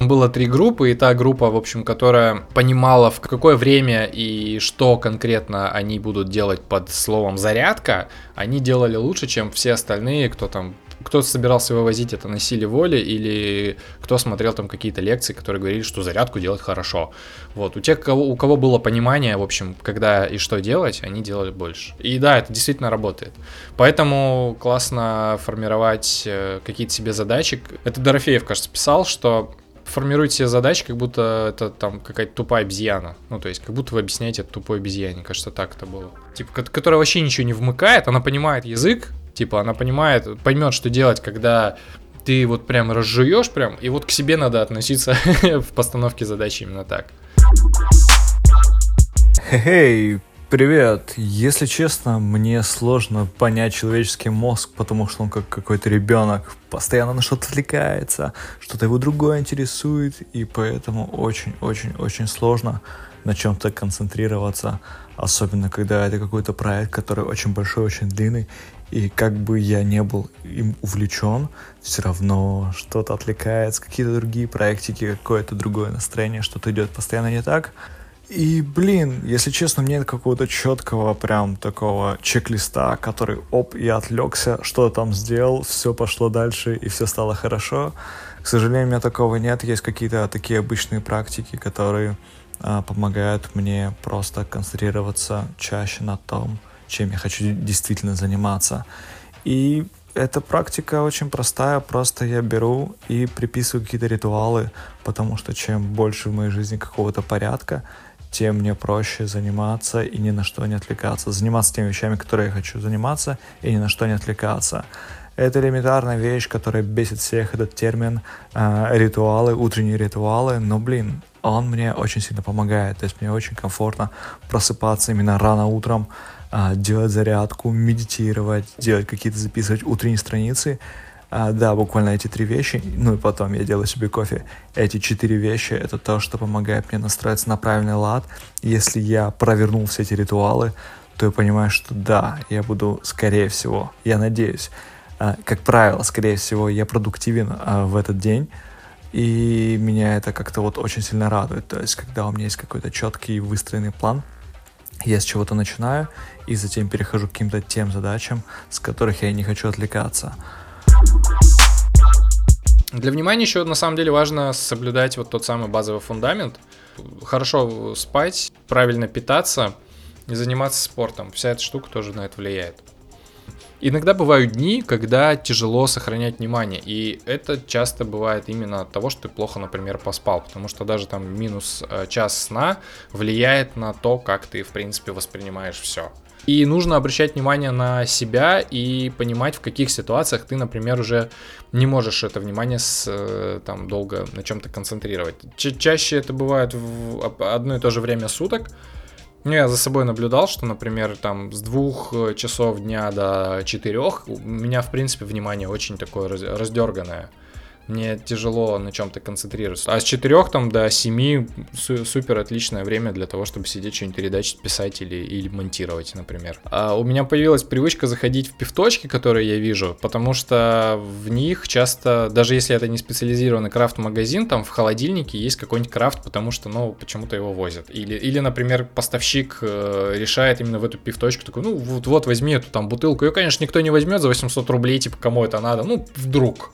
A: было три группы, и та группа, в общем, которая понимала, в какое время и что конкретно они будут делать под словом «зарядка», они делали лучше, чем все остальные, кто там кто-то собирался вывозить это на силе воли, или кто смотрел там какие-то лекции, которые говорили, что зарядку делать хорошо. Вот, у тех, кого, у кого было понимание, в общем, когда и что делать, они делали больше. И да, это действительно работает. Поэтому классно формировать э, какие-то себе задачи. Это Дорофеев, кажется, писал, что формируете себе задачи, как будто это там какая-то тупая обезьяна. Ну, то есть, как будто вы объясняете это тупой обезьяне. Кажется, так это было. Типа, которая вообще ничего не вмыкает, она понимает язык, типа, она понимает, поймет, что делать, когда ты вот прям разжуешь прям, и вот к себе надо относиться *laughs* в постановке задачи именно так.
E: Хей, Привет. Если честно, мне сложно понять человеческий мозг, потому что он как какой-то ребенок, постоянно на что-то отвлекается, что-то его другое интересует, и поэтому очень-очень-очень сложно на чем-то концентрироваться, особенно когда это какой-то проект, который очень большой, очень длинный, и как бы я не был им увлечен, все равно что-то отвлекается, какие-то другие проектики, какое-то другое настроение, что-то идет постоянно не так. И, блин, если честно, нет какого-то четкого прям такого чек-листа, который, оп, я отвлекся, что там сделал, все пошло дальше и все стало хорошо. К сожалению, у меня такого нет. Есть какие-то такие обычные практики, которые а, помогают мне просто концентрироваться чаще на том, чем я хочу действительно заниматься. И эта практика очень простая, просто я беру и приписываю какие-то ритуалы, потому что чем больше в моей жизни какого-то порядка, тем мне проще заниматься и ни на что не отвлекаться. Заниматься теми вещами, которые я хочу заниматься, и ни на что не отвлекаться. Это элементарная вещь, которая бесит всех, этот термин э, ритуалы, утренние ритуалы, но, блин, он мне очень сильно помогает. То есть мне очень комфортно просыпаться именно рано утром, э, делать зарядку, медитировать, делать какие-то, записывать утренние страницы. А, да, буквально эти три вещи, ну и потом я делаю себе кофе. Эти четыре вещи — это то, что помогает мне настроиться на правильный лад. Если я провернул все эти ритуалы, то я понимаю, что да, я буду, скорее всего, я надеюсь, а, как правило, скорее всего, я продуктивен а, в этот день, и меня это как-то вот очень сильно радует. То есть, когда у меня есть какой-то четкий выстроенный план, я с чего-то начинаю, и затем перехожу к каким-то тем задачам, с которых я не хочу отвлекаться.
A: Для внимания еще на самом деле важно соблюдать вот тот самый базовый фундамент. Хорошо спать, правильно питаться и заниматься спортом. Вся эта штука тоже на это влияет. Иногда бывают дни, когда тяжело сохранять внимание, и это часто бывает именно от того, что ты плохо, например, поспал, потому что даже там минус э, час сна влияет на то, как ты, в принципе, воспринимаешь все. И нужно обращать внимание на себя и понимать, в каких ситуациях ты, например, уже не можешь это внимание с, э, там долго на чем-то концентрировать. Ча- чаще это бывает в одно и то же время суток, ну, я за собой наблюдал, что, например, там с двух э, часов дня до четырех у меня, в принципе, внимание очень такое раздерганное мне тяжело на чем-то концентрироваться. А с 4 там до 7 супер отличное время для того, чтобы сидеть что-нибудь передачи писать или, или монтировать, например. А у меня появилась привычка заходить в пивточки, которые я вижу, потому что в них часто, даже если это не специализированный крафт-магазин, там в холодильнике есть какой-нибудь крафт, потому что, ну, почему-то его возят. Или, или например, поставщик э, решает именно в эту пивточку, такой, ну, вот, вот возьми эту там бутылку. Ее, конечно, никто не возьмет за 800 рублей, типа, кому это надо, ну, вдруг.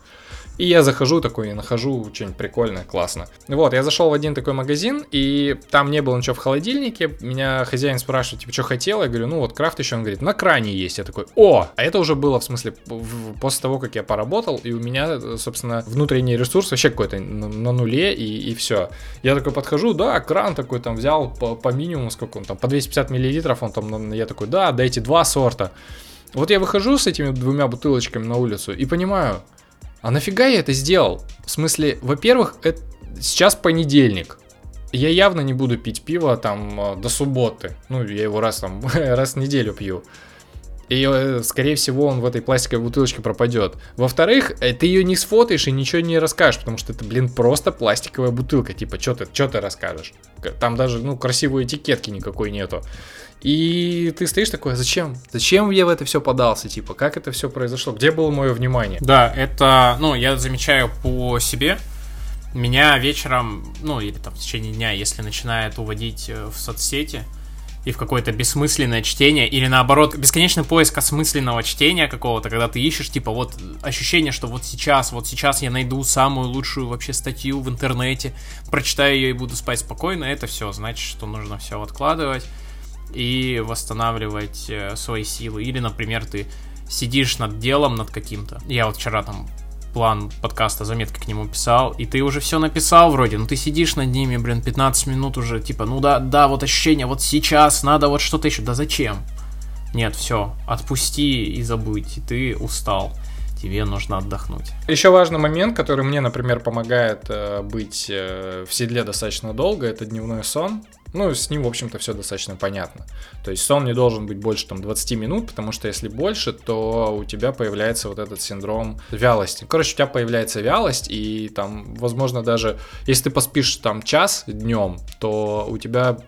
A: И я захожу такой и нахожу что-нибудь прикольное, классно. Вот, я зашел в один такой магазин, и там не было ничего в холодильнике. Меня хозяин спрашивает, типа, что хотел? Я говорю, ну вот крафт еще. Он говорит, на кране есть. Я такой, о! А это уже было, в смысле, после того, как я поработал, и у меня, собственно, внутренний ресурс вообще какой-то на нуле, и, и все. Я такой подхожу, да, кран такой там взял по, по минимуму, сколько он там, по 250 миллилитров, он там, я такой, да, дайте два сорта. Вот я выхожу с этими двумя бутылочками на улицу и понимаю, а нафига я это сделал? В смысле, во-первых, это сейчас понедельник. Я явно не буду пить пиво там э, до субботы. Ну, я его раз там, *laughs* раз в неделю пью. И, э, скорее всего, он в этой пластиковой бутылочке пропадет. Во-вторых, э, ты ее не сфотаешь и ничего не расскажешь, потому что это, блин, просто пластиковая бутылка. Типа, что ты, что ты расскажешь? Там даже, ну, красивой этикетки никакой нету. И ты стоишь такой, «А зачем? Зачем я в это все подался? Типа, как это все произошло? Где было мое внимание?
B: Да, это, ну, я замечаю по себе. Меня вечером, ну, или там в течение дня, если начинает уводить э, в соцсети, и в какое-то бессмысленное чтение, или наоборот, бесконечный поиск осмысленного чтения какого-то, когда ты ищешь, типа, вот ощущение, что вот сейчас, вот сейчас я найду самую лучшую вообще статью в интернете, прочитаю ее и буду спать спокойно, это все, значит, что нужно все откладывать и восстанавливать э, свои силы. Или, например, ты сидишь над делом, над каким-то. Я вот вчера там план подкаста, заметки к нему писал, и ты уже все написал вроде, ну ты сидишь над ними, блин, 15 минут уже, типа, ну да, да, вот ощущение, вот сейчас надо вот что-то еще, да зачем? Нет, все, отпусти и забудь, ты устал тебе нужно отдохнуть.
A: Еще важный момент, который мне, например, помогает э, быть э, в седле достаточно долго, это дневной сон. Ну, с ним, в общем-то, все достаточно понятно. То есть сон не должен быть больше там 20 минут, потому что если больше, то у тебя появляется вот этот синдром вялости. Короче, у тебя появляется вялость, и там, возможно, даже если ты поспишь там час днем, то у тебя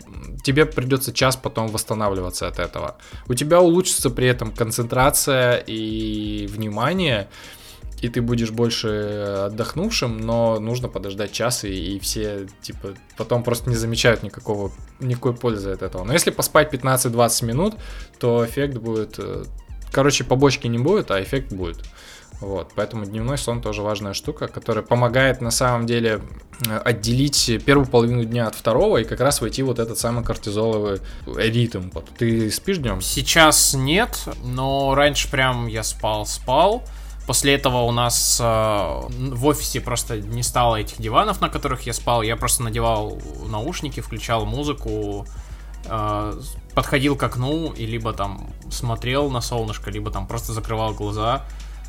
A: тебе придется час потом восстанавливаться от этого. У тебя улучшится при этом концентрация и внимание и ты будешь больше отдохнувшим, но нужно подождать час, и, и все, типа, потом просто не замечают никакого, никакой пользы от этого. Но если поспать 15-20 минут, то эффект будет э, короче, побочки не будет, а эффект будет. Вот, поэтому дневной сон тоже важная штука, которая помогает на самом деле э, отделить первую половину дня от второго и как раз войти вот этот самый кортизоловый ритм. Ты спишь днем?
B: Сейчас нет, но раньше прям я спал, спал. После этого у нас э, в офисе просто не стало этих диванов, на которых я спал. Я просто надевал наушники, включал музыку, э, подходил к окну и либо там смотрел на солнышко, либо там просто закрывал глаза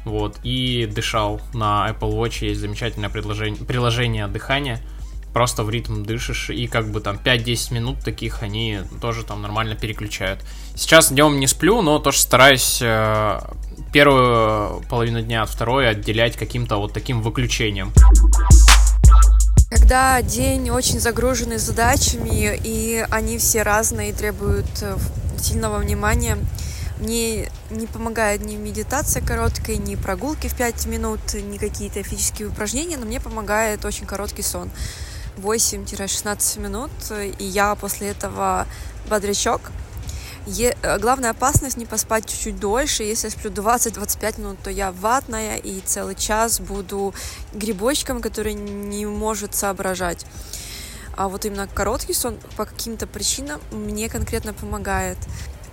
B: вот, и дышал. На Apple Watch есть замечательное приложение, приложение дыхания, просто в ритм дышишь, и как бы там 5-10 минут таких они тоже там нормально переключают. Сейчас днем не сплю, но тоже стараюсь э, первую половину дня от второй отделять каким-то вот таким выключением.
F: Когда день очень загруженный задачами, и они все разные и требуют э, сильного внимания, мне не помогает ни медитация короткая, ни прогулки в 5 минут, ни какие-то физические упражнения, но мне помогает очень короткий сон. 8-16 минут, и я после этого бодрячок. Е- главная опасность не поспать чуть-чуть дольше. Если я сплю 20-25 минут, то я ватная и целый час буду грибочком, который не может соображать. А вот именно короткий сон по каким-то причинам мне конкретно помогает.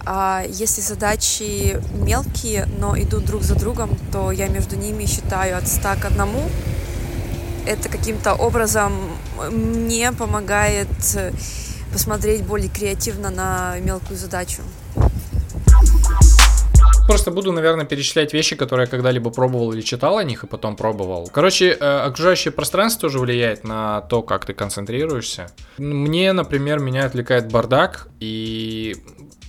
F: А если задачи мелкие, но идут друг за другом, то я между ними считаю от 100 к 1. Это каким-то образом мне помогает посмотреть более креативно на мелкую задачу.
A: Просто буду, наверное, перечислять вещи, которые я когда-либо пробовал или читал о них, и потом пробовал. Короче, э, окружающее пространство тоже влияет на то, как ты концентрируешься. Мне, например, меня отвлекает бардак, и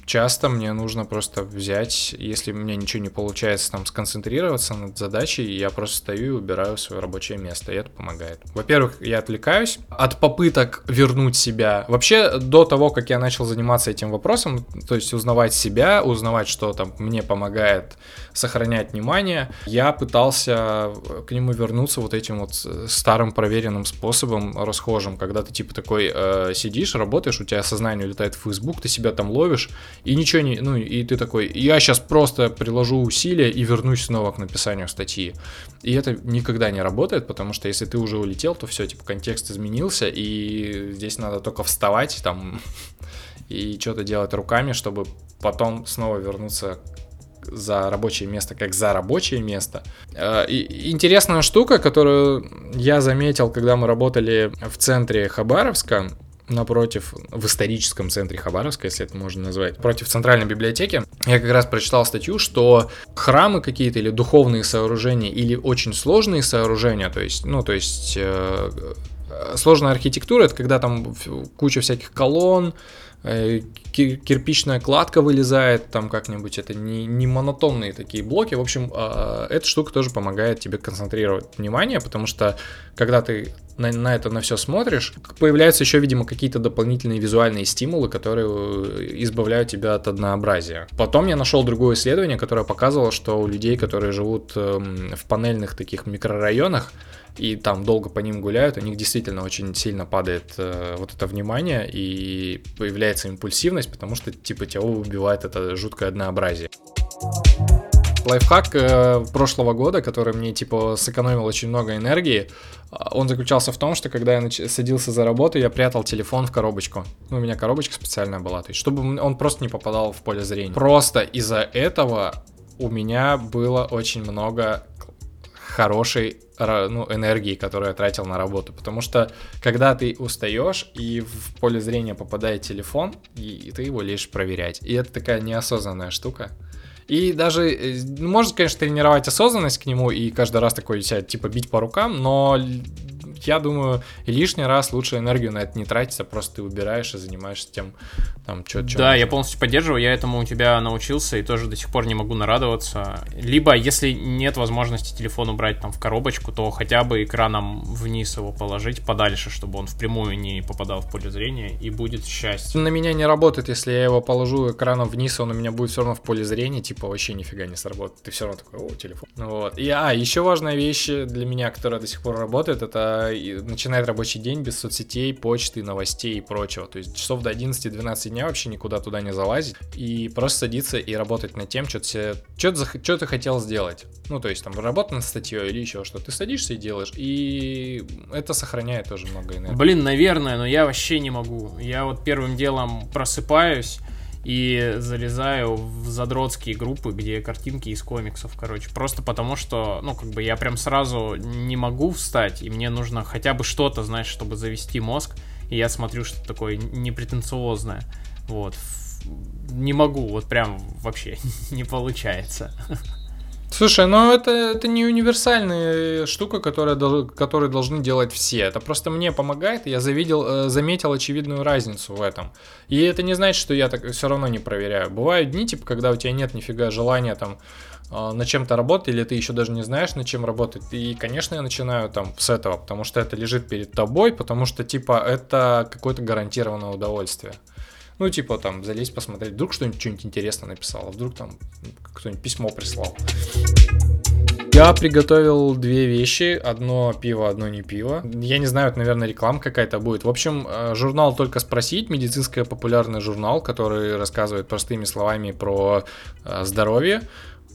A: часто мне нужно просто взять, если у меня ничего не получается там сконцентрироваться над задачей, я просто стою и убираю свое рабочее место, и это помогает. Во-первых, я отвлекаюсь от попыток вернуть себя. Вообще, до того, как я начал заниматься этим вопросом, то есть узнавать себя, узнавать, что там мне помогает сохранять внимание, я пытался к нему вернуться вот этим вот старым проверенным способом расхожим, когда ты типа такой э, сидишь, работаешь, у тебя сознание улетает в Facebook, ты себя там ловишь, и ничего не, ну, и ты такой, я сейчас просто приложу усилия и вернусь снова к написанию статьи. И это никогда не работает, потому что если ты уже улетел, то все, типа, контекст изменился, и здесь надо только вставать там *laughs* и что-то делать руками, чтобы потом снова вернуться за рабочее место, как за рабочее место. Э, и интересная штука, которую я заметил, когда мы работали в центре Хабаровска, напротив, в историческом центре Хабаровска, если это можно назвать, против центральной библиотеки, я как раз прочитал статью, что храмы какие-то или духовные сооружения, или очень сложные сооружения, то есть, ну, то есть э, сложная архитектура, это когда там куча всяких колонн, Э, кирпичная кладка вылезает там как-нибудь, это не, не монотонные такие блоки. В общем, а, эта штука тоже помогает тебе концентрировать внимание, потому что когда ты на, на это на все смотришь, появляются еще, видимо, какие-то дополнительные визуальные стимулы, которые э, избавляют тебя от однообразия. Потом я нашел другое исследование, которое показывало, что у людей, которые живут эм, в панельных таких микрорайонах, и там долго по ним гуляют, у них действительно очень сильно падает э, вот это внимание и появляется импульсивность, потому что типа тебя убивает это жуткое однообразие. Лайфхак э, прошлого года, который мне типа сэкономил очень много энергии, а, он заключался в том, что когда я нач- садился за работу, я прятал телефон в коробочку. Ну, у меня коробочка специальная была, то есть чтобы он просто не попадал в поле зрения. Просто из-за этого у меня было очень много хорошей ну, энергии, которую я тратил на работу. Потому что когда ты устаешь и в поле зрения попадает телефон, и ты его лишь проверять. И это такая неосознанная штука. И даже, э, можно, конечно, тренировать осознанность к нему и каждый раз такой себя, типа, бить по рукам, но я думаю, лишний раз лучше энергию на это не тратить, а просто ты убираешь и занимаешься тем, там, что
B: Да, нужно. я полностью поддерживаю, я этому у тебя научился и тоже до сих пор не могу нарадоваться. Либо, если нет возможности телефон убрать там в коробочку, то хотя бы экраном вниз его положить подальше, чтобы он впрямую не попадал в поле зрения, и будет счастье.
A: На меня не работает, если я его положу экраном вниз, он у меня будет все равно в поле зрения, типа вообще нифига не сработает. Ты все равно такой, о, телефон. Вот. И, а, еще важная вещь для меня, которая до сих пор работает, это начинает рабочий день без соцсетей, почты, новостей и прочего. То есть часов до 11-12 дня вообще никуда туда не залазить и просто садиться и работать над тем, что ты, хотел сделать. Ну, то есть там работа над статьей или еще что. Ты садишься и делаешь, и это сохраняет тоже много энергии.
B: Блин, наверное, но я вообще не могу. Я вот первым делом просыпаюсь, и залезаю в задротские группы, где картинки из комиксов, короче. Просто потому что, ну, как бы я прям сразу не могу встать, и мне нужно хотя бы что-то, знаешь, чтобы завести мозг, и я смотрю что-то такое непретенциозное. Вот. Не могу, вот прям вообще *laughs* не получается. *laughs*
A: Слушай, ну это, это не универсальная штука, которая, которую должны делать все. Это просто мне помогает, я завидел, э, заметил очевидную разницу в этом. И это не значит, что я так все равно не проверяю. Бывают дни, типа, когда у тебя нет нифига желания там э, на чем-то работать, или ты еще даже не знаешь, над чем работать. И, конечно, я начинаю там с этого, потому что это лежит перед тобой, потому что, типа, это какое-то гарантированное удовольствие. Ну, типа, там, залезть, посмотреть, вдруг что-нибудь что-нибудь интересное написал, вдруг там кто-нибудь письмо прислал. Я приготовил две вещи, одно пиво, одно не пиво. Я не знаю, это, наверное, реклама какая-то будет. В общем, э, журнал «Только спросить», медицинский популярный журнал, который рассказывает простыми словами про э, здоровье.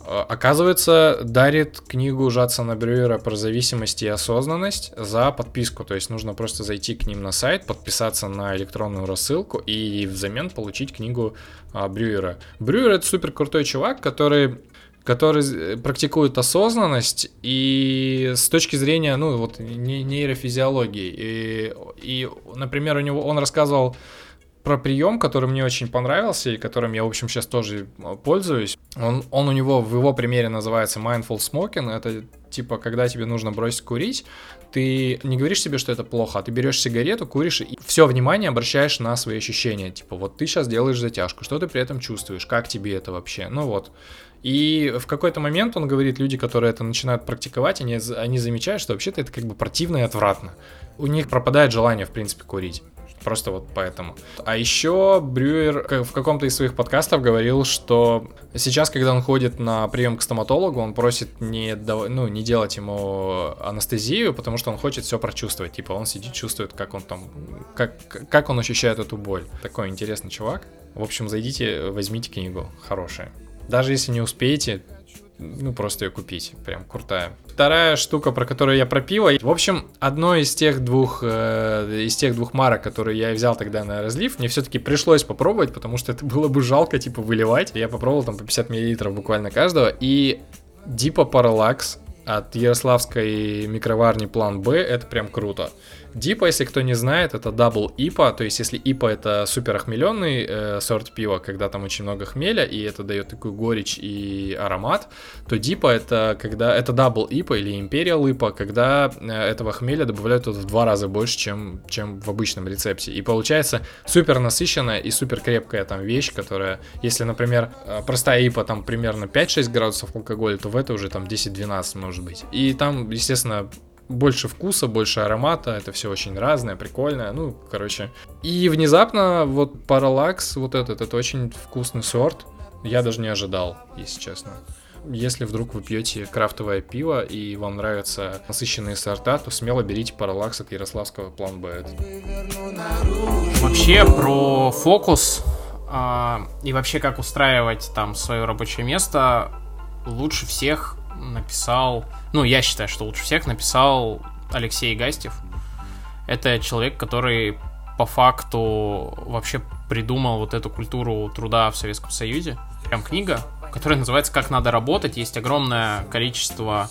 A: Э, оказывается, дарит книгу Жадсона Брюера про зависимость и осознанность за подписку. То есть нужно просто зайти к ним на сайт, подписаться на электронную рассылку и взамен получить книгу а, Брюера. Брюер это супер крутой чувак, который который практикует осознанность и с точки зрения, ну, вот нейрофизиологии. И, и например, у него он рассказывал про прием, который мне очень понравился и которым я, в общем, сейчас тоже э, пользуюсь. Он, он у него в его примере называется mindful smoking. Это типа, когда тебе нужно бросить курить, ты не говоришь себе, что это плохо, а ты берешь сигарету, куришь и все внимание обращаешь на свои ощущения. Типа, вот ты сейчас делаешь затяжку, что ты при этом чувствуешь, как тебе это вообще? Ну вот. И в какой-то момент он говорит, люди, которые это начинают практиковать, они, они замечают, что вообще-то это как бы противно и отвратно. У них пропадает желание, в принципе, курить. Просто вот поэтому. А еще Брюер в каком-то из своих подкастов говорил, что сейчас, когда он ходит на прием к стоматологу, он просит не, ну, не делать ему анестезию, потому что он хочет все прочувствовать. Типа он сидит, чувствует, как он там, как, как он ощущает эту боль. Такой интересный чувак. В общем, зайдите, возьмите книгу. Хорошая. Даже если не успеете, ну, просто ее купить. Прям крутая. Вторая штука, про которую я про пиво. В общем, одно из тех двух, э, из тех двух марок, которые я взял тогда на разлив, мне все-таки пришлось попробовать, потому что это было бы жалко, типа, выливать. Я попробовал там по 50 мл буквально каждого. И Дипа Parallax от Ярославской микроварни План Б, это прям круто. DIPA, если кто не знает, это double IPA, то есть если IPA это супер охмеленный э, сорт пива, когда там очень много хмеля, и это дает такую горечь и аромат, то DIPA это когда это double IPA или imperial IPA, когда э, этого хмеля добавляют в два раза больше, чем, чем в обычном рецепте. И получается супер насыщенная и супер крепкая там вещь, которая, если, например, э, простая IPA там примерно 5-6 градусов алкоголя, то в это уже там 10-12 может быть. И там, естественно, больше вкуса, больше аромата, это все очень разное, прикольное, ну, короче. И внезапно вот Parallax, вот этот, это очень вкусный сорт, я даже не ожидал, если честно. Если вдруг вы пьете крафтовое пиво и вам нравятся насыщенные сорта, то смело берите Parallax от Ярославского План Б.
B: Вообще про фокус а, и вообще как устраивать там свое рабочее место лучше всех написал, ну, я считаю, что лучше всех написал Алексей Гастев. Это человек, который по факту вообще придумал вот эту культуру труда в Советском Союзе. Прям книга, которая называется «Как надо работать». Есть огромное количество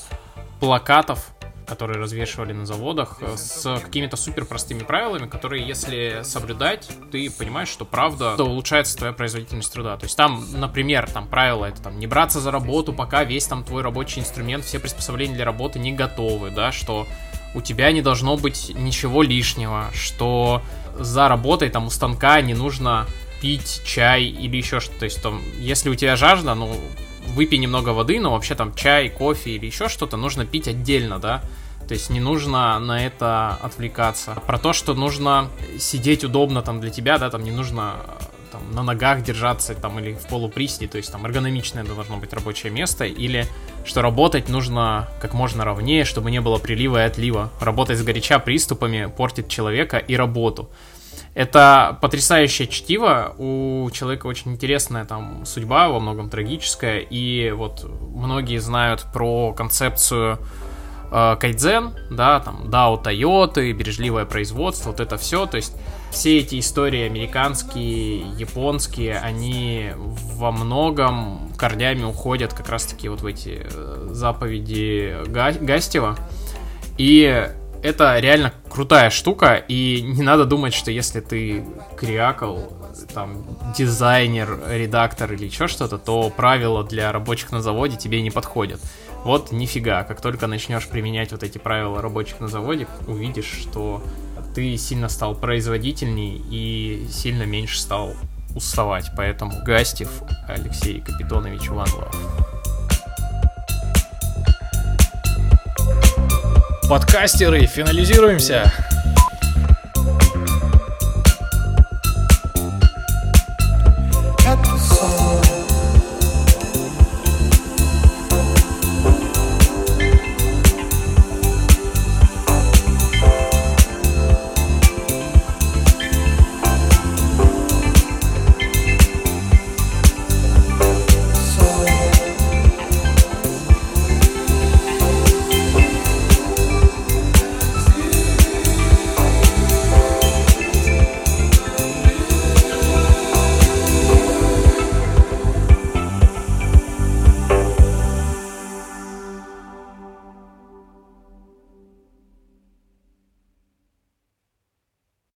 B: плакатов которые развешивали на заводах, э, с какими-то супер простыми правилами, которые, если соблюдать, ты понимаешь, что правда улучшается твоя производительность труда. То есть там, например, там правило это там не браться за работу, пока весь там твой рабочий инструмент, все приспособления для работы не готовы, да, что у тебя не должно быть ничего лишнего, что за работой там у станка не нужно пить чай или еще что-то. То есть там, если у тебя жажда, ну, выпей немного воды, но вообще там чай, кофе или еще что-то нужно пить отдельно, да. То есть не нужно на это отвлекаться. Про то, что нужно сидеть удобно там для тебя, да, там не нужно там, на ногах держаться там или в полуприседе, то есть там эргономичное должно быть рабочее место, или что работать нужно как можно ровнее, чтобы не было прилива и отлива. Работать с горяча приступами портит человека и работу. Это потрясающее чтиво, у человека очень интересная там судьба, во многом трагическая, и вот многие знают про концепцию э, кайдзен, да, там, Дао Тойоты, бережливое производство, вот это все, то есть все эти истории американские, японские, они во многом корнями уходят как раз-таки вот в эти э, заповеди Гастева, и это реально крутая штука, и не надо думать, что если ты креакл, там, дизайнер, редактор или еще что-то, то правила для рабочих на заводе тебе не подходят. Вот нифига, как только начнешь применять вот эти правила рабочих на заводе, увидишь, что ты сильно стал производительней и сильно меньше стал уставать. Поэтому Гастев Алексей Капитонович Иванов.
A: Подкастеры, финализируемся.